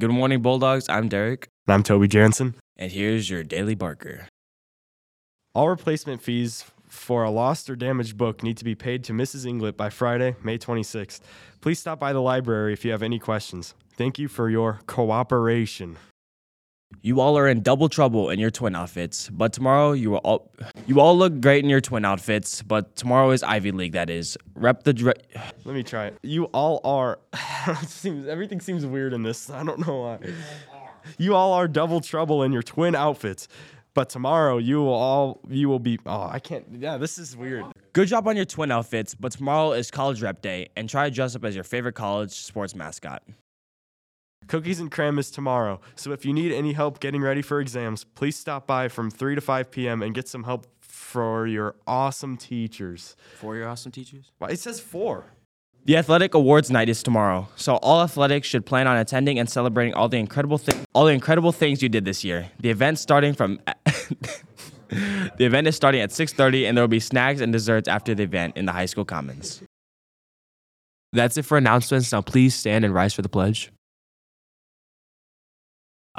Good morning, Bulldogs. I'm Derek, And I'm Toby Jansen. and here's your daily Barker. All replacement fees for a lost or damaged book need to be paid to Mrs. Inglet by Friday, May 26th. Please stop by the library if you have any questions. Thank you for your cooperation. You all are in double trouble in your twin outfits, but tomorrow you will all you all look great in your twin outfits. But tomorrow is Ivy League. That is rep the. Dre- Let me try it. You all are. seems, everything seems weird in this. I don't know why. You all are double trouble in your twin outfits. But tomorrow you will all you will be oh I can't yeah this is weird. Good job on your twin outfits, but tomorrow is college rep day, and try to dress up as your favorite college sports mascot. Cookies and Cram is tomorrow, so if you need any help getting ready for exams, please stop by from 3 to 5 p.m. and get some help for your awesome teachers. For your awesome teachers. Well, it says 4. The athletic awards night is tomorrow, so all athletics should plan on attending and celebrating all the incredible thi- all the incredible things you did this year. The event starting from the event is starting at 6:30 and there will be snacks and desserts after the event in the high school commons. That's it for announcements. Now please stand and rise for the pledge.